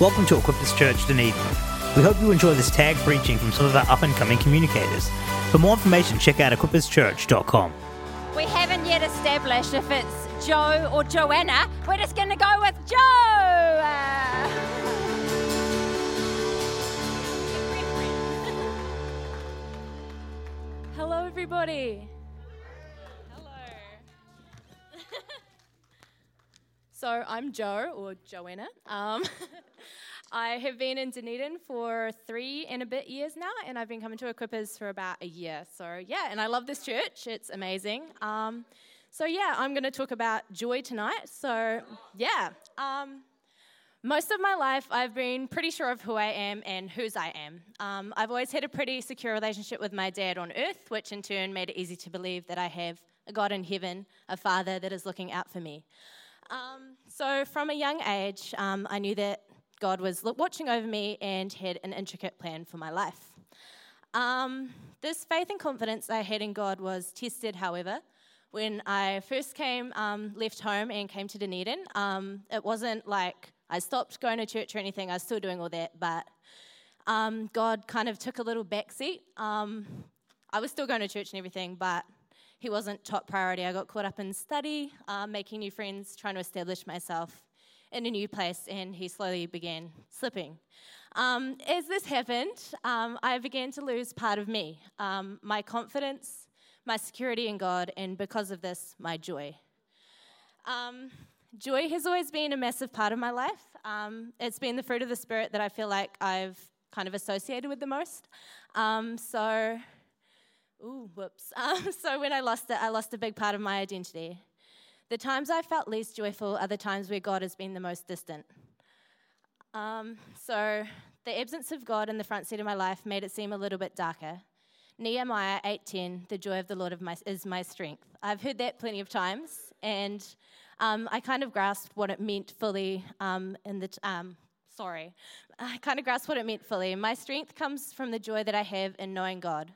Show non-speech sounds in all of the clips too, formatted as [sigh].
Welcome to Equippers Church Dunedin. We hope you enjoy this tag preaching from some of our up and coming communicators. For more information, check out equipperschurch.com. We haven't yet established if it's Joe or Joanna. We're just going to go with Joe. [laughs] Hello, everybody. Hello. [laughs] so, I'm Joe, or Joanna. Um, [laughs] I have been in Dunedin for three and a bit years now, and I've been coming to Equippers for about a year. So, yeah, and I love this church, it's amazing. Um, so, yeah, I'm going to talk about joy tonight. So, yeah. Um, most of my life, I've been pretty sure of who I am and whose I am. Um, I've always had a pretty secure relationship with my dad on earth, which in turn made it easy to believe that I have a God in heaven, a father that is looking out for me. Um, so, from a young age, um, I knew that God was watching over me and had an intricate plan for my life. Um, this faith and confidence I had in God was tested, however, when I first came, um, left home and came to Dunedin. Um, it wasn't like I stopped going to church or anything, I was still doing all that, but um, God kind of took a little backseat. Um, I was still going to church and everything, but He wasn't top priority. I got caught up in study, uh, making new friends, trying to establish myself in a new place, and He slowly began slipping. Um, as this happened, um, I began to lose part of me um, my confidence, my security in God, and because of this, my joy. Um, joy has always been a massive part of my life. Um, it's been the fruit of the Spirit that I feel like I've kind of associated with the most. Um, so, ooh, whoops. [laughs] So when I lost it, I lost a big part of my identity. The times I felt least joyful are the times where God has been the most distant. Um, so the absence of God in the front seat of my life made it seem a little bit darker. Nehemiah 8:10, "The joy of the Lord of my, is my strength." I've heard that plenty of times, and um, I kind of grasped what it meant fully um, in the. Um, sorry, I kind of grasped what it meant fully. My strength comes from the joy that I have in knowing God.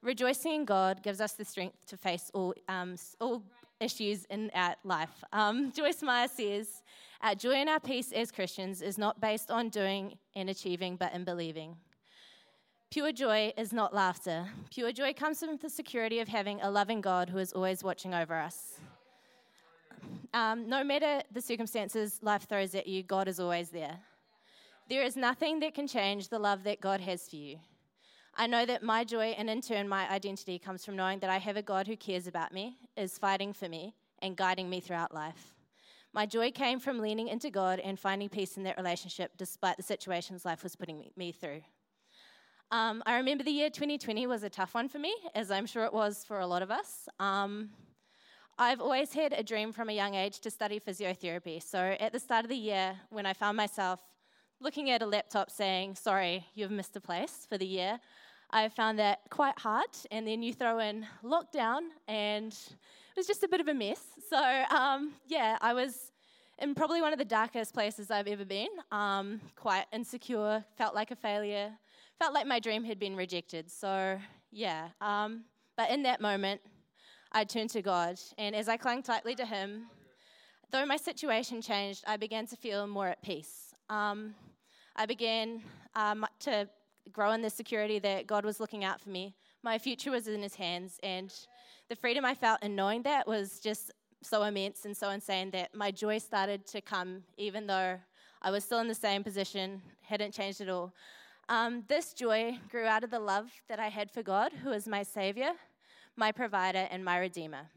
Rejoicing in God gives us the strength to face all um, all issues in our life. Um, [laughs] Joyce Meyer says, uh, "Joy in our peace as Christians is not based on doing and achieving, but in believing." Pure joy is not laughter. Pure joy comes from the security of having a loving God who is always watching over us. Um, no matter the circumstances life throws at you, God is always there. There is nothing that can change the love that God has for you. I know that my joy and in turn my identity comes from knowing that I have a God who cares about me, is fighting for me, and guiding me throughout life. My joy came from leaning into God and finding peace in that relationship despite the situations life was putting me, through. Um, I remember the year 2020 was a tough one for me, as I'm sure it was for a lot of us. Um, I've always had a dream from a young age to study physiotherapy. So at the start of the year, when I found myself looking at a laptop saying, Sorry, you've missed a place for the year, I found that quite hard. And then you throw in lockdown, and it was just a bit of a mess. So, um, yeah, I was in probably one of the darkest places I've ever been. Um, quite insecure, felt like a failure, felt like my dream had been rejected. So, yeah. Um, but in that moment, I turned to God, and as I clung tightly to Him, though my situation changed, I began to feel more at peace. Um, I began um, to grow in the security that God was looking out for me. My future was in His hands, and the freedom I felt in knowing that was just so immense and so insane that my joy started to come, even though I was still in the same position, hadn't changed at all. Um, this joy grew out of the love that I had for God, who is my Savior my provider, and my redeemer.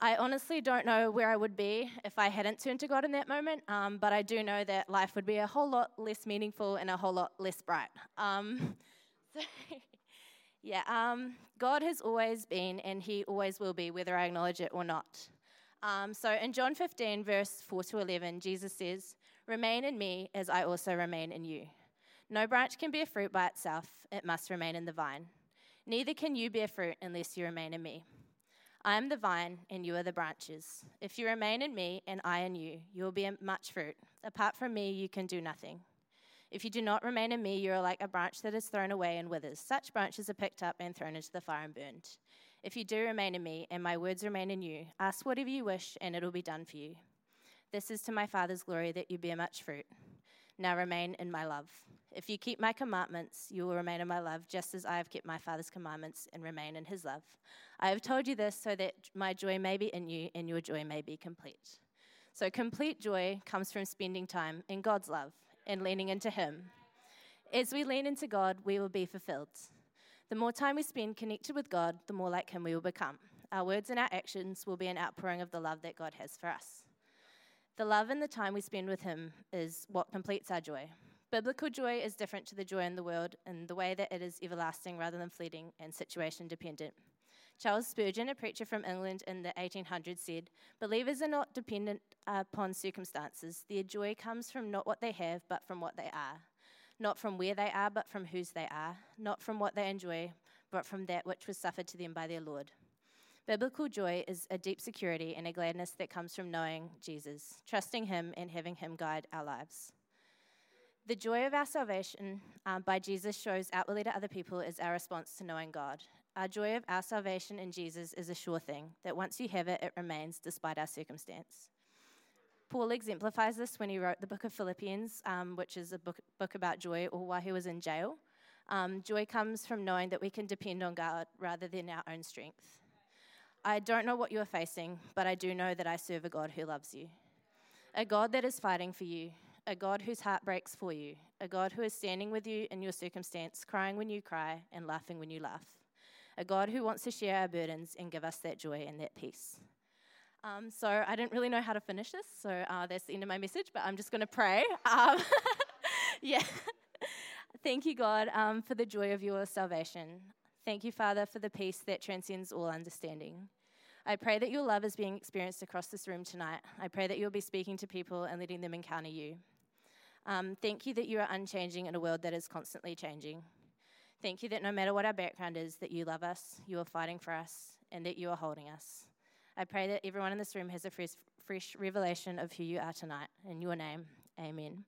I honestly don't know where I would be if I hadn't turned to God in that moment, um, but I do know that life would be a whole lot less meaningful and a whole lot less bright. Um, [laughs] so yeah, um, God has always been and He always will be, whether I acknowledge it or not. Um, so in John 15, verse 4 to 11, Jesus says, Remain in me as I also remain in you. No branch can bear fruit by itself, it must remain in the vine. Neither can you bear fruit unless you remain in me. I am the vine, and you are the branches. If you remain in me, and I in you, you will bear much fruit. Apart from me, you can do nothing. If you do not remain in me, you are like a branch that is thrown away and withers. Such branches are picked up and thrown into the fire and burned. If you do remain in me, and my words remain in you, ask whatever you wish, and it will be done for you. This is to my Father's glory that you bear much fruit. Now remain in my love. If you keep my commandments, you will remain in my love, just as I have kept my Father's commandments and remain in his love. I have told you this so that my joy may be in you and your joy may be complete. So, complete joy comes from spending time in God's love and leaning into him. As we lean into God, we will be fulfilled. The more time we spend connected with God, the more like him we will become. Our words and our actions will be an outpouring of the love that God has for us. The love and the time we spend with Him is what completes our joy. Biblical joy is different to the joy in the world in the way that it is everlasting rather than fleeting and situation dependent. Charles Spurgeon, a preacher from England in the 1800s, said, Believers are not dependent upon circumstances. Their joy comes from not what they have, but from what they are. Not from where they are, but from whose they are. Not from what they enjoy, but from that which was suffered to them by their Lord. Biblical joy is a deep security and a gladness that comes from knowing Jesus, trusting Him, and having Him guide our lives. The joy of our salvation um, by Jesus shows outwardly to other people is our response to knowing God. Our joy of our salvation in Jesus is a sure thing, that once you have it, it remains despite our circumstance. Paul exemplifies this when he wrote the book of Philippians, um, which is a book, book about joy, or while he was in jail. Um, joy comes from knowing that we can depend on God rather than our own strength. I don't know what you are facing, but I do know that I serve a God who loves you. A God that is fighting for you, a God whose heart breaks for you, a God who is standing with you in your circumstance, crying when you cry and laughing when you laugh. A God who wants to share our burdens and give us that joy and that peace. Um, so I didn't really know how to finish this, so uh, that's the end of my message, but I'm just going to pray. Um, [laughs] yeah. [laughs] Thank you, God, um, for the joy of your salvation. Thank you, Father, for the peace that transcends all understanding. I pray that your love is being experienced across this room tonight. I pray that you'll be speaking to people and letting them encounter you. Um, thank you that you are unchanging in a world that is constantly changing. Thank you that no matter what our background is, that you love us, you are fighting for us, and that you are holding us. I pray that everyone in this room has a fresh, fresh revelation of who you are tonight. In your name, amen.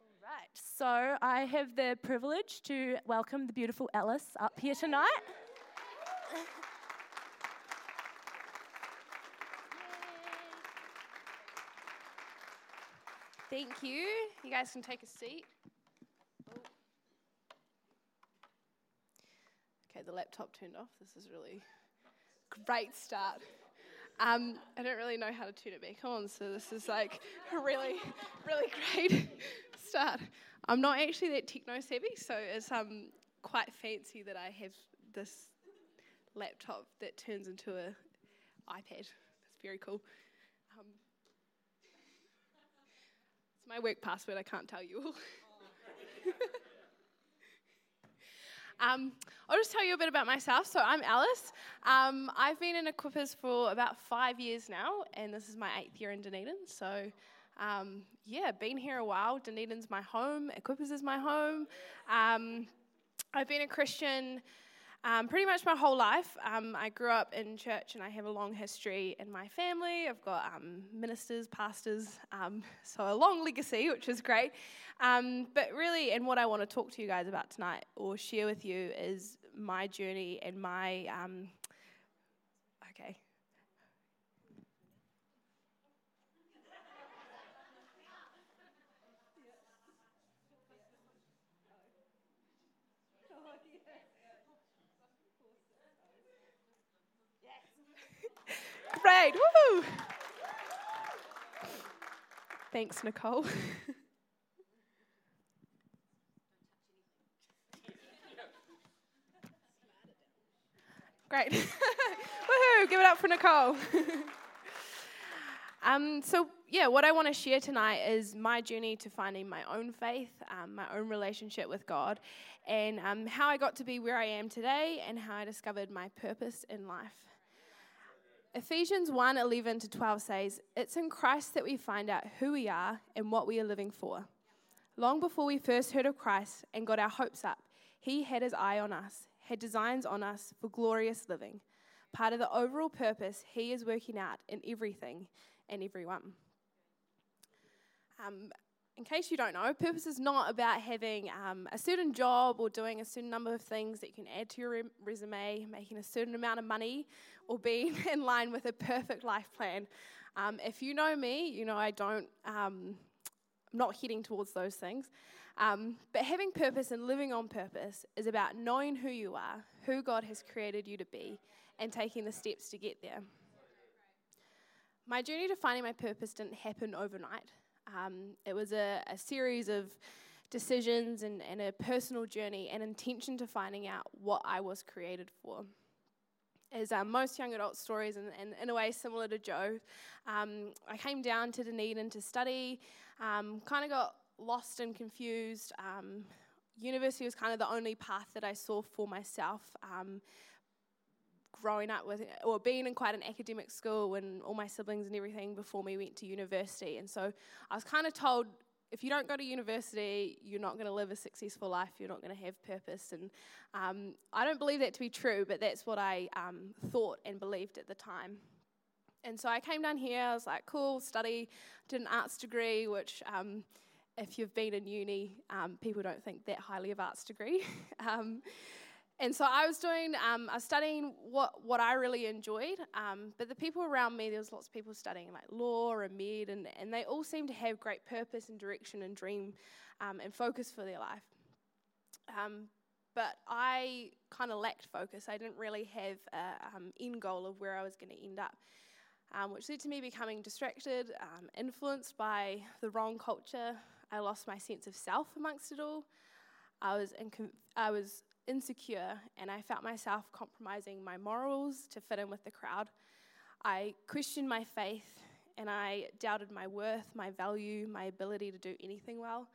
All right, so I have the privilege to welcome the beautiful Alice up here tonight. [laughs] Thank you. You guys can take a seat. Okay, the laptop turned off. This is really great start. Um, I don't really know how to turn it back on, so this is like a really, really great [laughs] start. I'm not actually that techno savvy, so it's um, quite fancy that I have this laptop that turns into a iPad. It's very cool. Um, it's my work password, I can't tell you all. [laughs] um, I'll just tell you a bit about myself. So, I'm Alice. Um, I've been in Equippers for about five years now, and this is my eighth year in Dunedin. So, um, yeah, been here a while. Dunedin's my home, Equippers is my home. Um, I've been a Christian um, pretty much my whole life. Um, I grew up in church and I have a long history in my family. I've got um, ministers, pastors, um, [laughs] so a long legacy, which is great. Um, but really, and what I want to talk to you guys about tonight or share with you is my journey and my. Um, okay. Great. Woo! Thanks, Nicole. Great. [laughs] Woohoo! Give it up for Nicole. [laughs] um, so, yeah, what I want to share tonight is my journey to finding my own faith, um, my own relationship with God, and um, how I got to be where I am today, and how I discovered my purpose in life. Ephesians 1 11 to 12 says, It's in Christ that we find out who we are and what we are living for. Long before we first heard of Christ and got our hopes up, He had His eye on us, had designs on us for glorious living. Part of the overall purpose He is working out in everything and everyone. Um, in case you don't know, purpose is not about having um, a certain job or doing a certain number of things that you can add to your re- resume, making a certain amount of money, or being [laughs] in line with a perfect life plan. Um, if you know me, you know I don't um, I'm not heading towards those things. Um, but having purpose and living on purpose is about knowing who you are, who God has created you to be, and taking the steps to get there. My journey to finding my purpose didn't happen overnight. Um, it was a, a, series of decisions and, and a personal journey and intention to finding out what I was created for as um, most young adult stories, and, and, in a way similar to Joe. Um, I came down to Dunedin to study, um, kind of got lost and confused. Um, university was kind of the only path that I saw for myself. Um, growing up with, or being in quite an academic school, and all my siblings and everything before me went to university. And so I was kind of told if you don't go to university, you're not going to live a successful life, you're not going to have purpose. And um, I don't believe that to be true, but that's what I um, thought and believed at the time. And so I came down here, I was like, cool, study, did an arts degree, which um, if you've been in uni, um, people don't think that highly of arts degree. [laughs] And so I was doing, um, I was studying what, what I really enjoyed, um, but the people around me, there was lots of people studying like law and med, and, and they all seemed to have great purpose and direction and dream um, and focus for their life. Um, but I kind of lacked focus. I didn't really have an um, end goal of where I was going to end up, um, which led to me becoming distracted, influenced by the wrong culture. I lost my sense of self amongst it all. I was, inco- I was insecure and I felt myself compromising my morals to fit in with the crowd. I questioned my faith and I doubted my worth, my value, my ability to do anything well.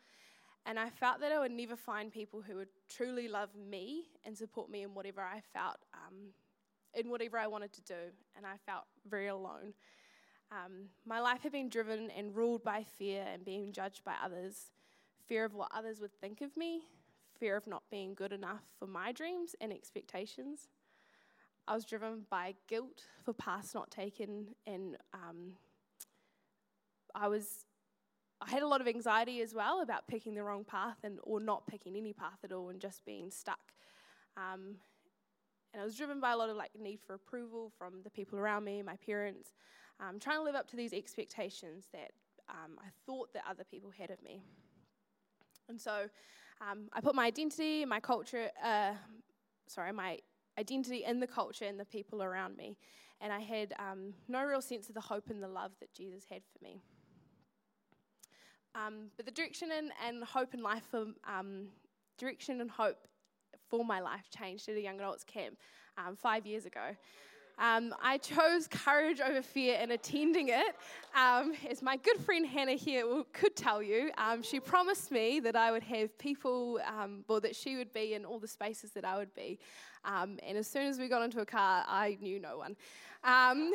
And I felt that I would never find people who would truly love me and support me in whatever I felt, um, in whatever I wanted to do. And I felt very alone. Um, my life had been driven and ruled by fear and being judged by others fear of what others would think of me, fear of not being good enough for my dreams and expectations. I was driven by guilt for paths not taken, and um, I was. I had a lot of anxiety as well about picking the wrong path and or not picking any path at all and just being stuck. Um, and I was driven by a lot of like need for approval from the people around me, my parents, um, trying to live up to these expectations that um, I thought that other people had of me. And so um, I put my identity, my culture, uh, sorry, my identity in the culture and the people around me. And I had um, no real sense of the hope and the love that Jesus had for me. Um, but the direction and, and hope and life for um, direction and hope for my life changed at a young adults camp um, five years ago. Um, I chose courage over fear in attending it. Um, as my good friend Hannah here could tell you, um, she promised me that I would have people, um, or that she would be in all the spaces that I would be. Um, and as soon as we got into a car, I knew no one. Um,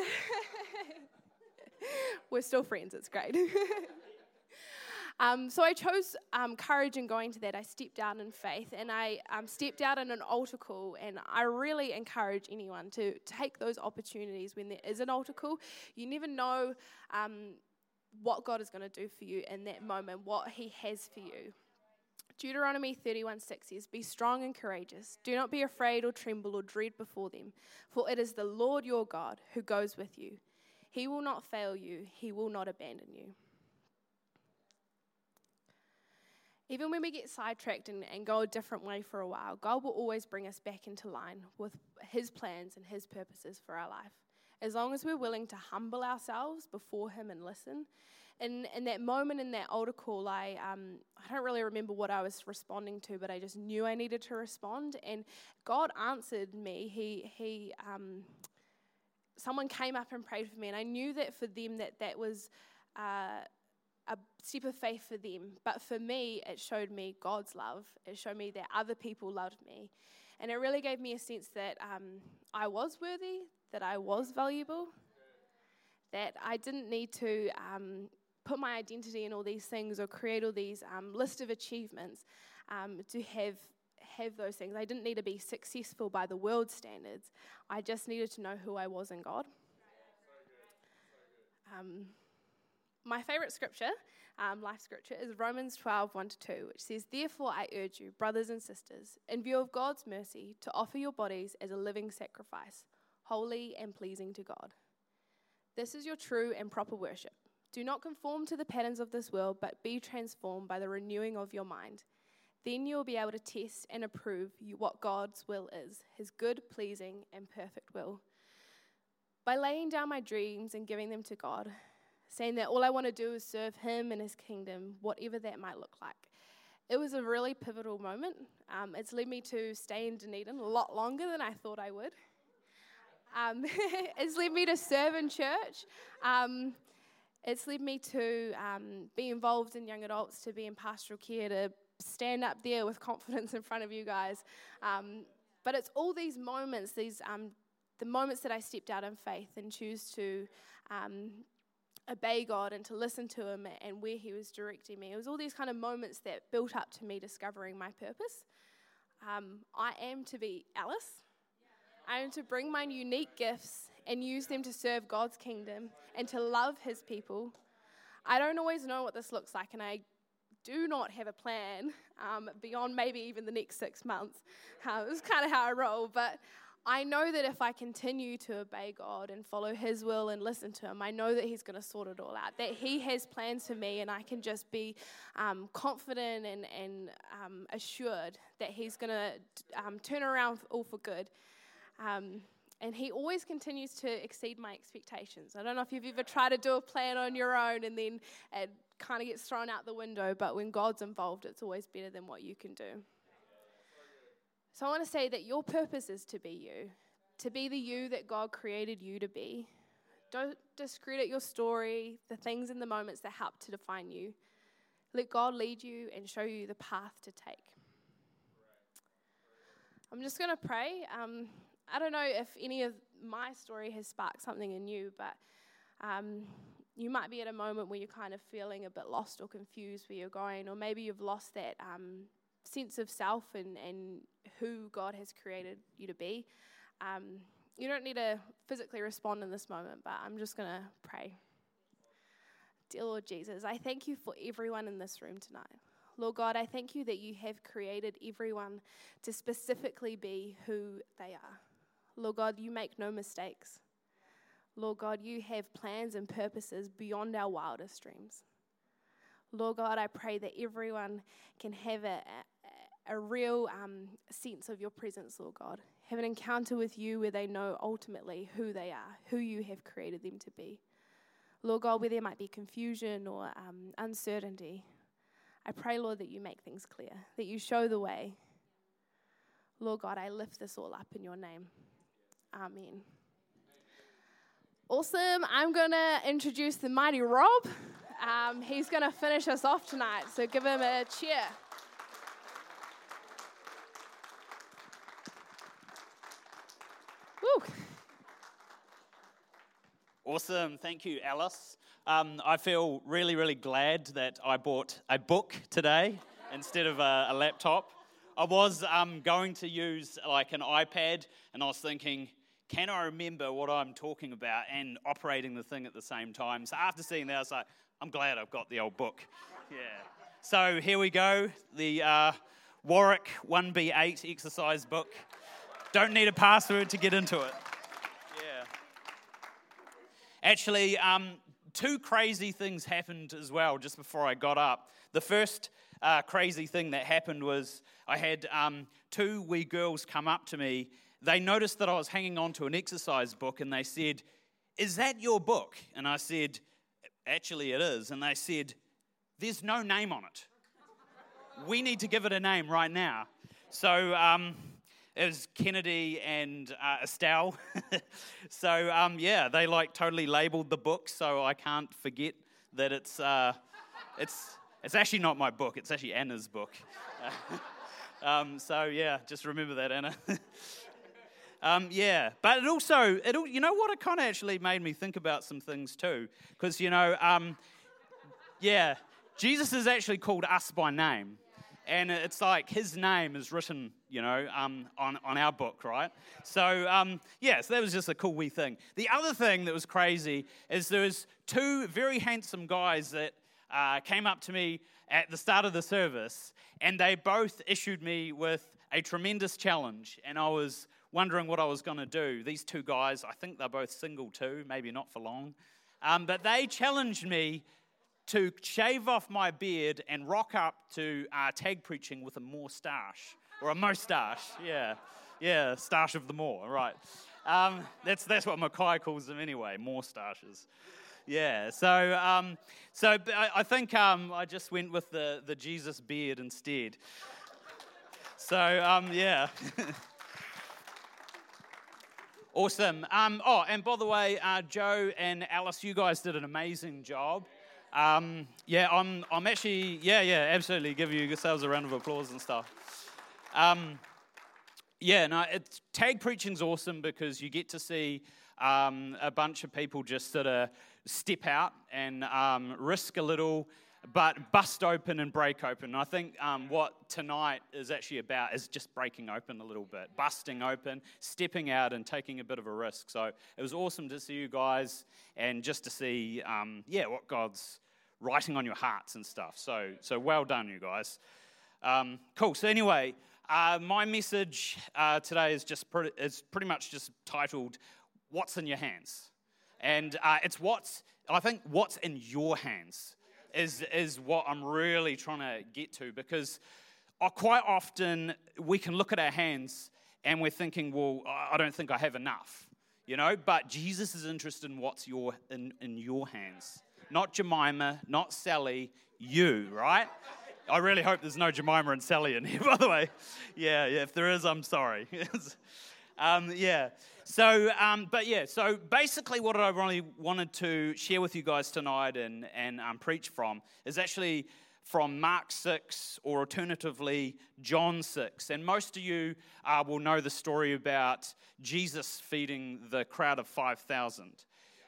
[laughs] we're still friends, it's great. [laughs] Um, so I chose um, courage in going to that. I stepped out in faith and I um, stepped out in an altar call. And I really encourage anyone to take those opportunities when there is an altar call. You never know um, what God is going to do for you in that moment, what He has for you. Deuteronomy 31 6 says, Be strong and courageous. Do not be afraid or tremble or dread before them, for it is the Lord your God who goes with you. He will not fail you, He will not abandon you. Even when we get sidetracked and, and go a different way for a while, God will always bring us back into line with His plans and His purposes for our life. As long as we're willing to humble ourselves before Him and listen. And in that moment in that altar call, I, um, I don't really remember what I was responding to, but I just knew I needed to respond. And God answered me. He, he, um, someone came up and prayed for me, and I knew that for them that that was. Uh, a step of faith for them. But for me, it showed me God's love. It showed me that other people loved me. And it really gave me a sense that um, I was worthy, that I was valuable, that I didn't need to um, put my identity in all these things or create all these um, list of achievements um, to have have those things. I didn't need to be successful by the world standards. I just needed to know who I was in God. Um, my favourite scripture, um, life scripture, is Romans 12, 1 to 2, which says, Therefore I urge you, brothers and sisters, in view of God's mercy, to offer your bodies as a living sacrifice, holy and pleasing to God. This is your true and proper worship. Do not conform to the patterns of this world, but be transformed by the renewing of your mind. Then you will be able to test and approve what God's will is, his good, pleasing, and perfect will. By laying down my dreams and giving them to God, saying that all I want to do is serve him and his kingdom, whatever that might look like. It was a really pivotal moment. Um, it's led me to stay in Dunedin a lot longer than I thought I would. Um, [laughs] it's led me to serve in church. Um, it's led me to um, be involved in young adults, to be in pastoral care, to stand up there with [laughs] confidence in front of you guys. Um, but it's all these moments, these um, the moments that I stepped out in faith and choose to um, obey God and to listen to Him and where He was directing me. It was all these kind of moments that built up to me discovering my purpose. Um, I am to be Alice. I am to bring my unique gifts and use them to serve God's kingdom and to love His people. I don't always know what this looks like, and I do not have a plan um, beyond maybe even the next six months. Uh, [laughs] it's kind of how I roll, but I know that if I continue to obey God and follow His will and listen to Him, I know that He's going to sort it all out. That He has plans for me, and I can just be um, confident and, and um, assured that He's going to um, turn around all for good. Um, and He always continues to exceed my expectations. I don't know if you've ever tried to do a plan on your own and then it kind of gets thrown out the window, but when God's involved, it's always better than what you can do. So I want to say that your purpose is to be you, to be the you that God created you to be. Don't discredit your story, the things and the moments that help to define you. Let God lead you and show you the path to take. I'm just going to pray. Um, I don't know if any of my story has sparked something in you, but um, you might be at a moment where you're kind of feeling a bit lost or confused where you're going, or maybe you've lost that um, sense of self and, and who God has created you to be. Um, you don't need to physically respond in this moment, but I'm just going to pray. Dear Lord Jesus, I thank you for everyone in this room tonight. Lord God, I thank you that you have created everyone to specifically be who they are. Lord God, you make no mistakes. Lord God, you have plans and purposes beyond our wildest dreams. Lord God, I pray that everyone can have a, a, real um, sense of your presence, Lord God. Have an encounter with you where they know ultimately who they are, who you have created them to be. Lord God, where there might be confusion or um, uncertainty, I pray, Lord, that you make things clear, that you show the way. Lord God, I lift this all up in your name. Amen. Awesome. I'm going to introduce the mighty Rob. Um, he's going to finish us off tonight, so give him a cheer. Woo. Awesome. Thank you, Alice. Um, I feel really, really glad that I bought a book today instead of a, a laptop. I was um, going to use like an iPad, and I was thinking, can I remember what I'm talking about and operating the thing at the same time? So after seeing that, I was like, I'm glad I've got the old book. [laughs] Yeah. So here we go the uh, Warwick 1B8 exercise book. Don't need a password to get into it. Yeah. Actually, um, two crazy things happened as well just before I got up. The first uh, crazy thing that happened was I had um, two wee girls come up to me they noticed that I was hanging on to an exercise book and they said, Is that your book? And I said, Actually, it is. And they said, There's no name on it. We need to give it a name right now. So um, it was Kennedy and uh, Estelle. [laughs] so um, yeah, they like totally labeled the book so I can't forget that it's, uh, it's, it's actually not my book, it's actually Anna's book. [laughs] um, so yeah, just remember that, Anna. [laughs] Um, yeah, but it also, it, you know what, it kind of actually made me think about some things too. Because, you know, um, yeah, Jesus is actually called us by name. And it's like his name is written, you know, um, on, on our book, right? So, um, yeah, so that was just a cool wee thing. The other thing that was crazy is there was two very handsome guys that uh, came up to me at the start of the service, and they both issued me with a tremendous challenge. And I was wondering what I was going to do. These two guys, I think they're both single too, maybe not for long. Um, but they challenged me to shave off my beard and rock up to uh, tag preaching with a moustache or a moustache. Yeah, yeah, stash of the more, right. Um, that's, that's what Mackay calls them anyway, moustaches. Yeah, so, um, so I, I think um, I just went with the, the Jesus beard instead. So, um, yeah. [laughs] awesome. Um, oh, and by the way, uh, Joe and Alice, you guys did an amazing job. Um, yeah, I'm, I'm actually, yeah, yeah, absolutely. Give yourselves a round of applause and stuff. Um, yeah, no, it's, tag preaching's awesome because you get to see um, a bunch of people just sort of step out and um, risk a little, but bust open and break open. I think um, what tonight is actually about is just breaking open a little bit, busting open, stepping out, and taking a bit of a risk. So it was awesome to see you guys and just to see, um, yeah, what God's writing on your hearts and stuff. So, so well done, you guys. Um, cool. So anyway. Uh, my message uh, today is just pretty, is pretty much just titled "What's in Your Hands," and uh, it's what's I think what's in your hands is is what I'm really trying to get to because quite often we can look at our hands and we're thinking, well, I don't think I have enough, you know. But Jesus is interested in what's your in, in your hands, not Jemima, not Sally, you, right? I really hope there's no Jemima and Sally in here, [laughs] by the way. Yeah, yeah, if there is, I'm sorry. [laughs] um, yeah. So, um, but yeah, so basically, what I really wanted to share with you guys tonight and, and um, preach from is actually from Mark 6 or alternatively John 6. And most of you uh, will know the story about Jesus feeding the crowd of 5,000.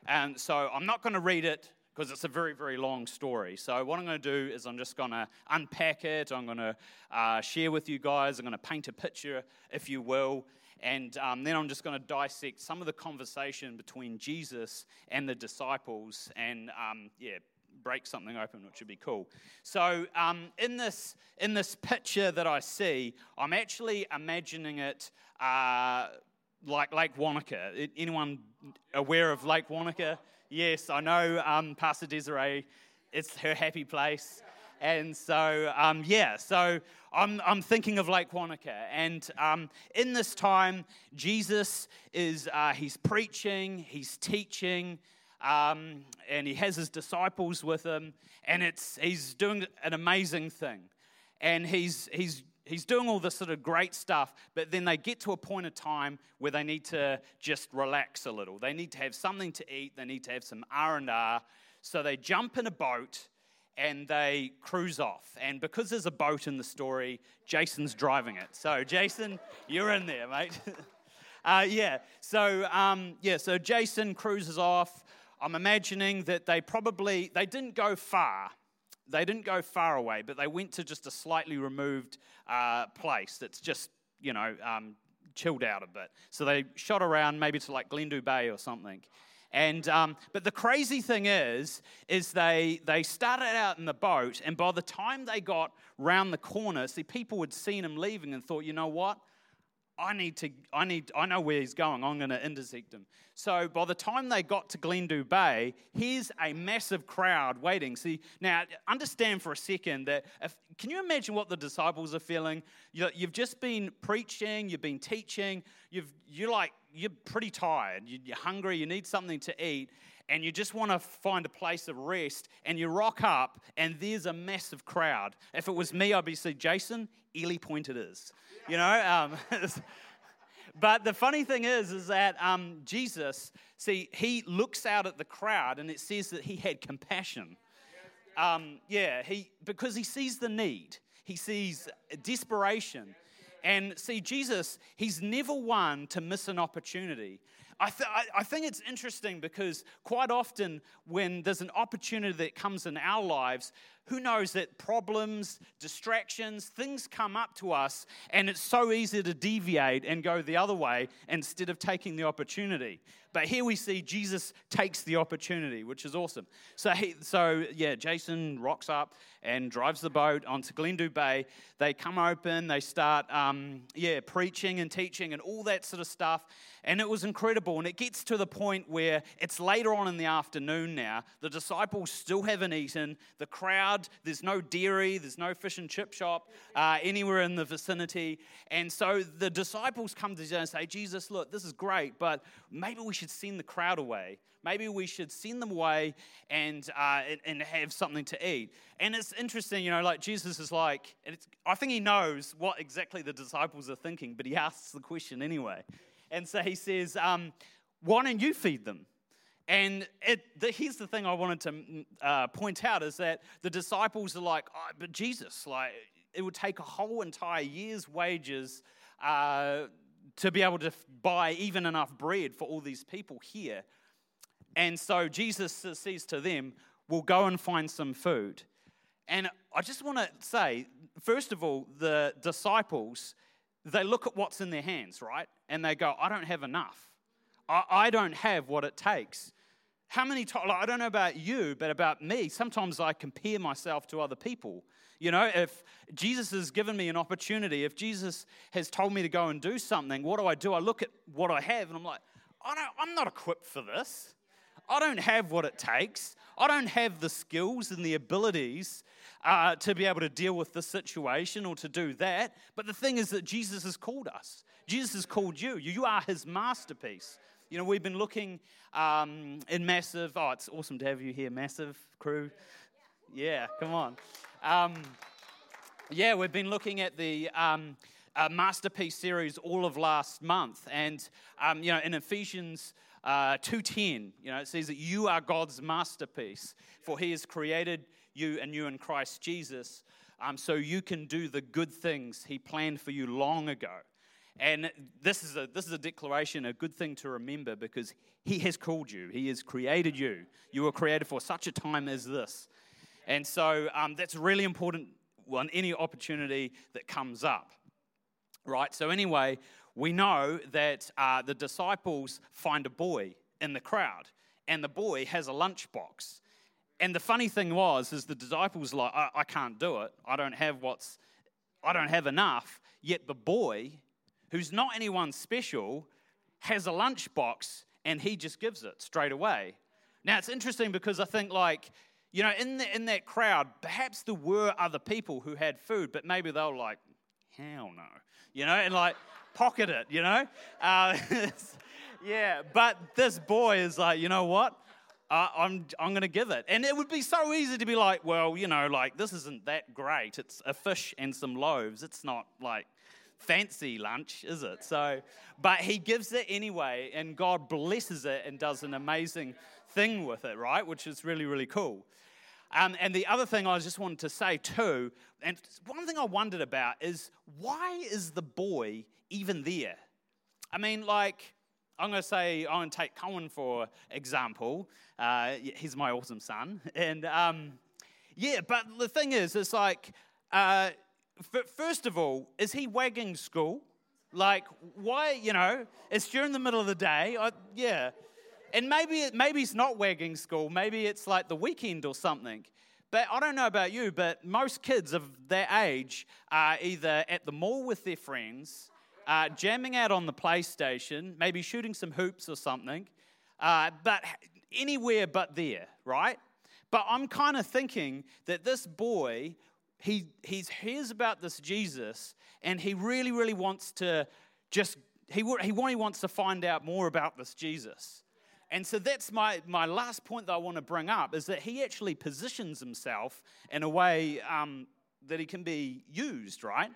And so I'm not going to read it because it's a very, very long story. So, what I'm going to do is I'm just going to unpack it. I'm going to uh, share with you guys. I'm going to paint a picture, if you will. And um, then I'm just going to dissect some of the conversation between Jesus and the disciples and, um, yeah, break something open, which would be cool. So, um, in, this, in this picture that I see, I'm actually imagining it. Uh, like Lake Wanaka. Anyone aware of Lake Wanaka? Yes, I know um, Pastor Desiree, it's her happy place. And so, um, yeah, so I'm, I'm thinking of Lake Wanaka. And um, in this time, Jesus is, uh, he's preaching, he's teaching, um, and he has his disciples with him. And it's, he's doing an amazing thing. And he's, he's he's doing all this sort of great stuff, but then they get to a point of time where they need to just relax a little. They need to have something to eat. They need to have some R and R. So they jump in a boat and they cruise off. And because there's a boat in the story, Jason's driving it. So Jason, you're in there, mate. [laughs] uh, yeah. So um, yeah. So Jason cruises off. I'm imagining that they probably they didn't go far they didn't go far away, but they went to just a slightly removed uh, place that's just, you know, um, chilled out a bit. So they shot around maybe to like Glendhu Bay or something. And, um, but the crazy thing is, is they, they started out in the boat, and by the time they got round the corner, see, people had seen him leaving and thought, you know what? I need to, I need, I know where he's going. I'm going to intersect him. So by the time they got to Glendhu Bay, here's a massive crowd waiting. See, now understand for a second that if, can you imagine what the disciples are feeling? You know, You, have just been preaching, you've been teaching, you've, you're like, you're pretty tired, you're hungry, you need something to eat, and you just want to find a place of rest, and you rock up, and there's a massive crowd. If it was me, I'd be saying, Jason, Eely Point it is you know. Um, [laughs] but the funny thing is, is that um, Jesus, see, he looks out at the crowd and it says that he had compassion. Um, yeah, he because he sees the need, he sees desperation. And see, Jesus, he's never one to miss an opportunity. I, th- I, think it's interesting because quite often when there's an opportunity that comes in our lives, who knows that problems, distractions, things come up to us, and it's so easy to deviate and go the other way instead of taking the opportunity. But here we see Jesus takes the opportunity, which is awesome. So, he, so yeah, Jason rocks up and drives the boat onto Glendhu Bay. They come open, they start, um, yeah, preaching and teaching and all that sort of stuff. And it was incredible. And it gets to the point where it's later on in the afternoon now. The disciples still haven't eaten. The crowd, there's no dairy, there's no fish and chip shop uh, anywhere in the vicinity. And so the disciples come to Jesus and say, Jesus, look, this is great, but maybe we should send the crowd away. Maybe we should send them away and, uh, and have something to eat. And it's interesting, you know, like Jesus is like, I think he knows what exactly the disciples are thinking, but he asks the question anyway. And so he says, um, Why don't you feed them? And it, the, here's the thing I wanted to mm, uh, point out is that the disciples are like, oh, but Jesus, like, it would take a whole entire year's wages uh, to be able to buy even enough bread for all these people here. And so Jesus says to them, We'll go and find some food. And I just want to say, first of all, the disciples, they look at what's in their hands, right? And they go, I don't have enough. I, I don't have what it takes. How many times, like, I don't know about you, but about me, sometimes I compare myself to other people. You know, if Jesus has given me an opportunity, if Jesus has told me to go and do something, what do I do? I look at what I have and I'm like, I don't, I'm not equipped for this. I don't have what it takes. I don't have the skills and the abilities uh, to be able to deal with the situation or to do that. But the thing is that Jesus has called us. Jesus has called you. You are his masterpiece. You know, we've been looking um, in Massive. Oh, it's awesome to have you here, Massive crew. Yeah, come on. Um, yeah, we've been looking at the. Um, uh, masterpiece series all of last month and um, you know in ephesians uh, 2.10 you know it says that you are god's masterpiece for he has created you and you in Christ Jesus, um, so you can do the good things He planned for you long ago. And this is, a, this is a declaration, a good thing to remember because He has called you, He has created you. You were created for such a time as this. And so um, that's really important on any opportunity that comes up. Right? So, anyway, we know that uh, the disciples find a boy in the crowd, and the boy has a lunchbox. And the funny thing was, is the disciples like, I, I can't do it. I don't have what's, I don't have enough. Yet the boy, who's not anyone special, has a lunchbox and he just gives it straight away. Now it's interesting because I think like, you know, in, the, in that crowd, perhaps there were other people who had food, but maybe they were like, hell no, you know, and like [laughs] pocket it, you know. Uh, [laughs] yeah, but this boy is like, you know what? uh, I'm, I'm going to give it. And it would be so easy to be like, well, you know, like this isn't that great. It's a fish and some loaves. It's not like fancy lunch, is it? So, but he gives it anyway, and God blesses it and does an amazing thing with it, right? Which is really, really cool. Um, and the other thing I just wanted to say too, and one thing I wondered about is why is the boy even there? I mean, like, I'm going to say, I'm going to take Cohen for example. Uh, he's my awesome son. [laughs] And um, yeah, but the thing is, it's like, uh, first of all, is he wagging school? Like, why, you know, it's during the middle of the day. I, yeah. And maybe, maybe he's not wagging school. Maybe it's like the weekend or something. But I don't know about you, but most kids of their age are either at the mall with their friends uh, jamming out on the PlayStation, maybe shooting some hoops or something, uh, but anywhere but there, right? But I'm kind of thinking that this boy, he, he hears about this Jesus and he really, really wants to just, he, he wants to find out more about this Jesus. And so that's my, my last point that I want to bring up is that he actually positions himself in a way um, that he can be used, right?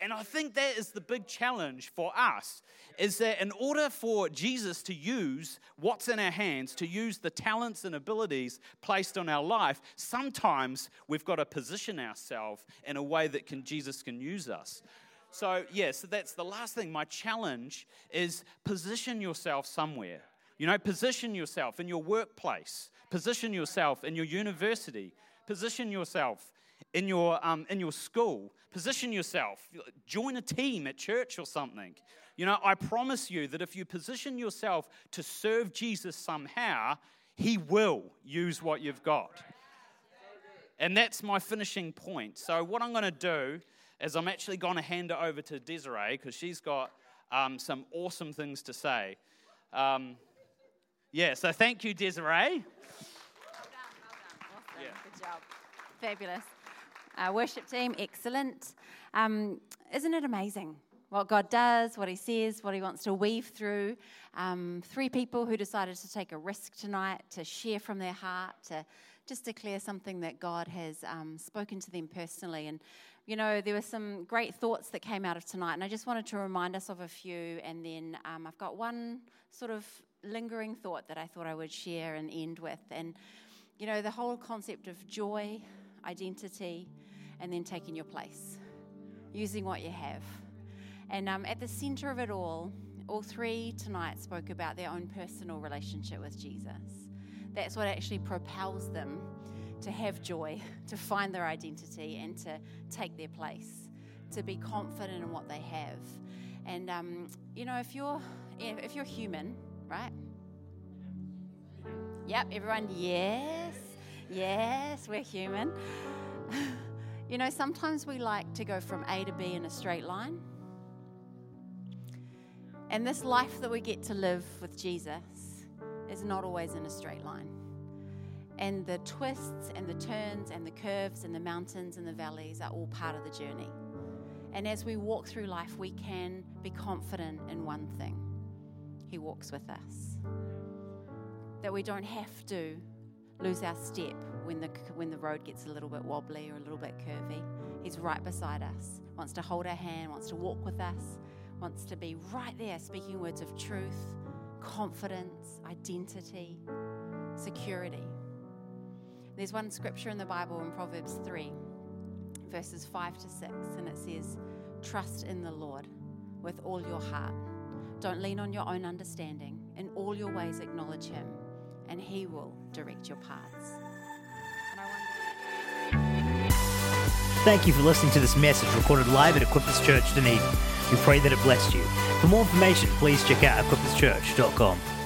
And I think that is the big challenge for us is that in order for Jesus to use what's in our hands, to use the talents and abilities placed on our life, sometimes we've got to position ourselves in a way that can, Jesus can use us. So, yeah, so that's the last thing. My challenge is position yourself somewhere. You know, position yourself in your workplace, position yourself in your university, position yourself in your, um, in your school. Position yourself. Join a team at church or something. You know, I promise you that if you position yourself to serve Jesus somehow, He will use what you've got. And that's my finishing point. So, what I'm going to do is I'm actually going to hand it over to Desiree because she's got um, some awesome things to say. Um, yeah, so thank you, Desiree. Yeah. Good job. Fabulous. Uh, worship team, excellent. Um, isn't it amazing what God does, what He says, what He wants to weave through? Um, three people who decided to take a risk tonight to share from their heart, to just declare something that God has um, spoken to them personally. And, you know, there were some great thoughts that came out of tonight, and I just wanted to remind us of a few. And then um, I've got one sort of lingering thought that I thought I would share and end with. And, you know, the whole concept of joy, identity, and then taking your place, using what you have. And um, at the center of it all, all three tonight spoke about their own personal relationship with Jesus. That's what actually propels them to have joy, to find their identity, and to take their place, to be confident in what they have. And um, you know, if you're if you're human, right? Yep, everyone, yes, yes, we're human. [laughs] You know, sometimes we like to go from A to B in a straight line. And this life that we get to live with Jesus is not always in a straight line. And the twists and the turns and the curves and the mountains and the valleys are all part of the journey. And as we walk through life, we can be confident in one thing He walks with us. That we don't have to lose our step when the, when the road gets a little bit wobbly or a little bit curvy. He's right beside us, wants to hold our hand, wants to walk with us, wants to be right there speaking words of truth, confidence, identity, security. There's one scripture in the Bible in Proverbs 3, verses 5 to 6, and it says, Trust in the Lord with all your heart. Don't lean on your own understanding. In all your ways, acknowledge Him and He will direct your paths. Thank you for listening to this message recorded live at Equippers Church Dunedin. We pray that it blessed you. For more information, please check out equipperschurch.com.